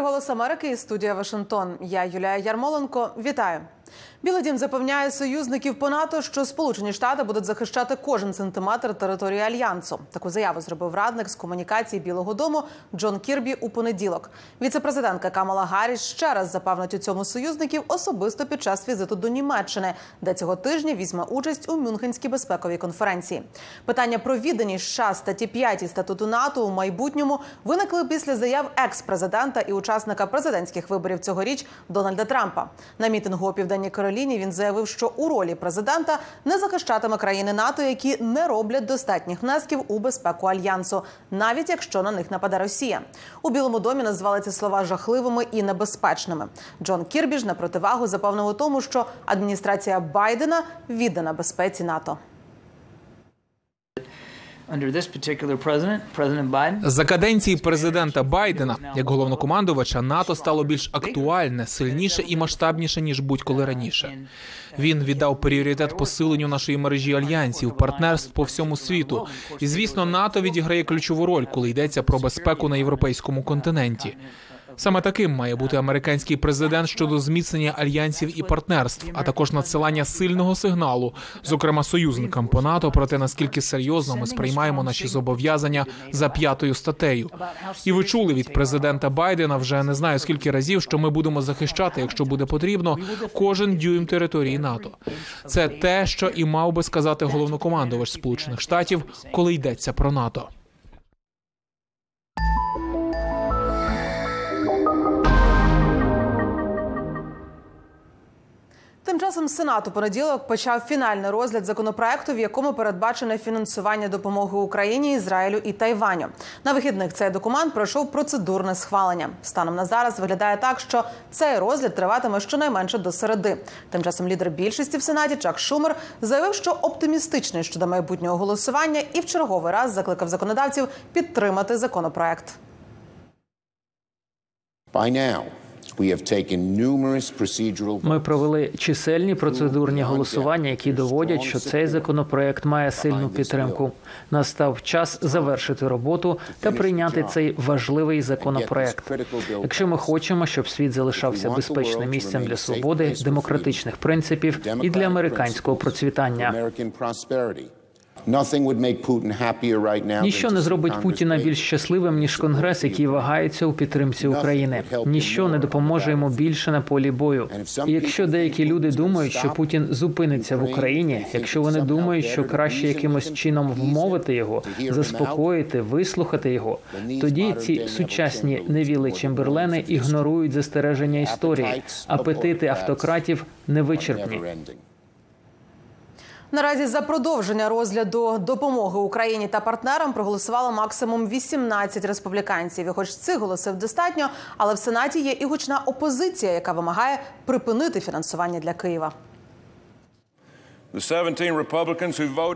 Голос Америки і студія Вашингтон. Я Юлія Ярмоленко. Вітаю. Білий дім запевняє союзників по НАТО, що Сполучені Штати будуть захищати кожен сантиметр території альянсу. Таку заяву зробив радник з комунікації Білого Дому Джон Кірбі у понеділок. Віцепрезидентка Камала Гарріс ще раз запевнить у цьому союзників особисто під час візиту до Німеччини, де цього тижня візьме участь у Мюнхенській безпековій конференції. Питання про відданість США статті 5 статуту НАТО у майбутньому виникли після заяв екс-президента і учасника президентських виборів цьогоріч Дональда Трампа. На мітингу у південній Кароліні він заявив, що у ролі президента не захищатиме країни НАТО, які не роблять достатніх внесків у безпеку альянсу, навіть якщо на них нападе Росія. У Білому домі назвали ці слова жахливими і небезпечними. Джон Кірбі ж на противагу запевнив у тому, що адміністрація Байдена віддана безпеці НАТО. За каденції президента Байдена як головнокомандувача НАТО стало більш актуальне, сильніше і масштабніше ніж будь-коли раніше. Він віддав пріоритет посиленню нашої мережі альянсів, партнерств по всьому світу. І звісно, НАТО відіграє ключову роль, коли йдеться про безпеку на європейському континенті. Саме таким має бути американський президент щодо зміцнення альянсів і партнерств, а також надсилання сильного сигналу, зокрема союзникам по НАТО, про те наскільки серйозно ми сприймаємо наші зобов'язання за п'ятою статтею. І ви чули від президента Байдена вже не знаю скільки разів, що ми будемо захищати, якщо буде потрібно, кожен дюйм території НАТО. Це те, що і мав би сказати головнокомандувач Сполучених Штатів, коли йдеться про НАТО. Часом Сенат у понеділок почав фінальний розгляд законопроекту, в якому передбачене фінансування допомоги Україні, Ізраїлю і Тайваню. На вихідних цей документ пройшов процедурне схвалення. Станом на зараз виглядає так, що цей розгляд триватиме щонайменше до середи. Тим часом лідер більшості в сенаті Чак Шумер заявив, що оптимістичний щодо майбутнього голосування і в черговий раз закликав законодавців підтримати законопроект. By now, Ми провели чисельні процедурні голосування, які доводять, що цей законопроект має сильну підтримку. Настав час завершити роботу та прийняти цей важливий законопроект. Якщо ми хочемо, щоб світ залишався безпечним місцем для свободи, демократичних принципів і для американського процвітання. Ніщо не зробить Путіна більш щасливим ніж конгрес, який вагається у підтримці України. Ніщо не допоможе йому більше на полі бою. І якщо деякі люди думають, що Путін зупиниться в Україні, якщо вони думають, що краще якимось чином вмовити його, заспокоїти, вислухати його, тоді ці сучасні невіли Чемберлени ігнорують застереження історії. Апетити автократів невичерпні. Наразі за продовження розгляду допомоги Україні та партнерам проголосувало максимум 18 республіканців. І хоч цих голосів достатньо, але в сенаті є і гучна опозиція, яка вимагає припинити фінансування для Києва.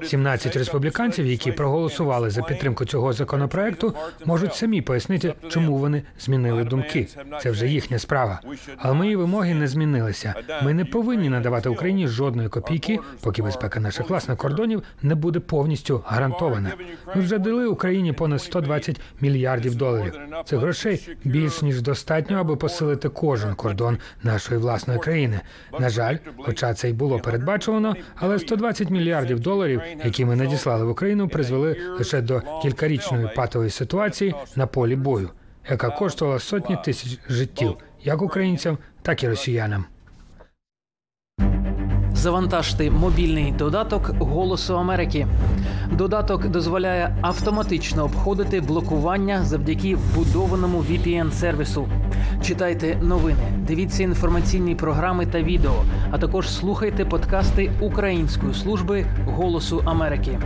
17 республіканців, які проголосували за підтримку цього законопроекту, можуть самі пояснити, чому вони змінили думки. Це вже їхня справа. Але мої вимоги не змінилися. Ми не повинні надавати Україні жодної копійки, поки безпека наших власних кордонів не буде повністю гарантована. Ми вже дали Україні понад 120 мільярдів доларів. Цих грошей більш ніж достатньо, аби посилити кожен кордон нашої власної країни. На жаль, хоча це й було передбачувано, але 120 мільярдів доларів, які ми надіслали в Україну, призвели лише до кількарічної патової ситуації на полі бою, яка коштувала сотні тисяч життів, як українцям, так і росіянам. Завантажте мобільний додаток Голосу Америки. Додаток дозволяє автоматично обходити блокування завдяки вбудованому VPN-сервісу. Читайте новини, дивіться інформаційні програми та відео, а також слухайте подкасти Української служби Голосу Америки.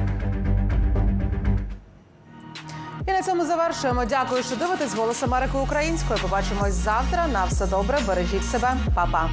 І на цьому завершуємо. Дякую, що дивитесь голос Америки українською. Побачимось завтра. На все добре. Бережіть себе, Па-па.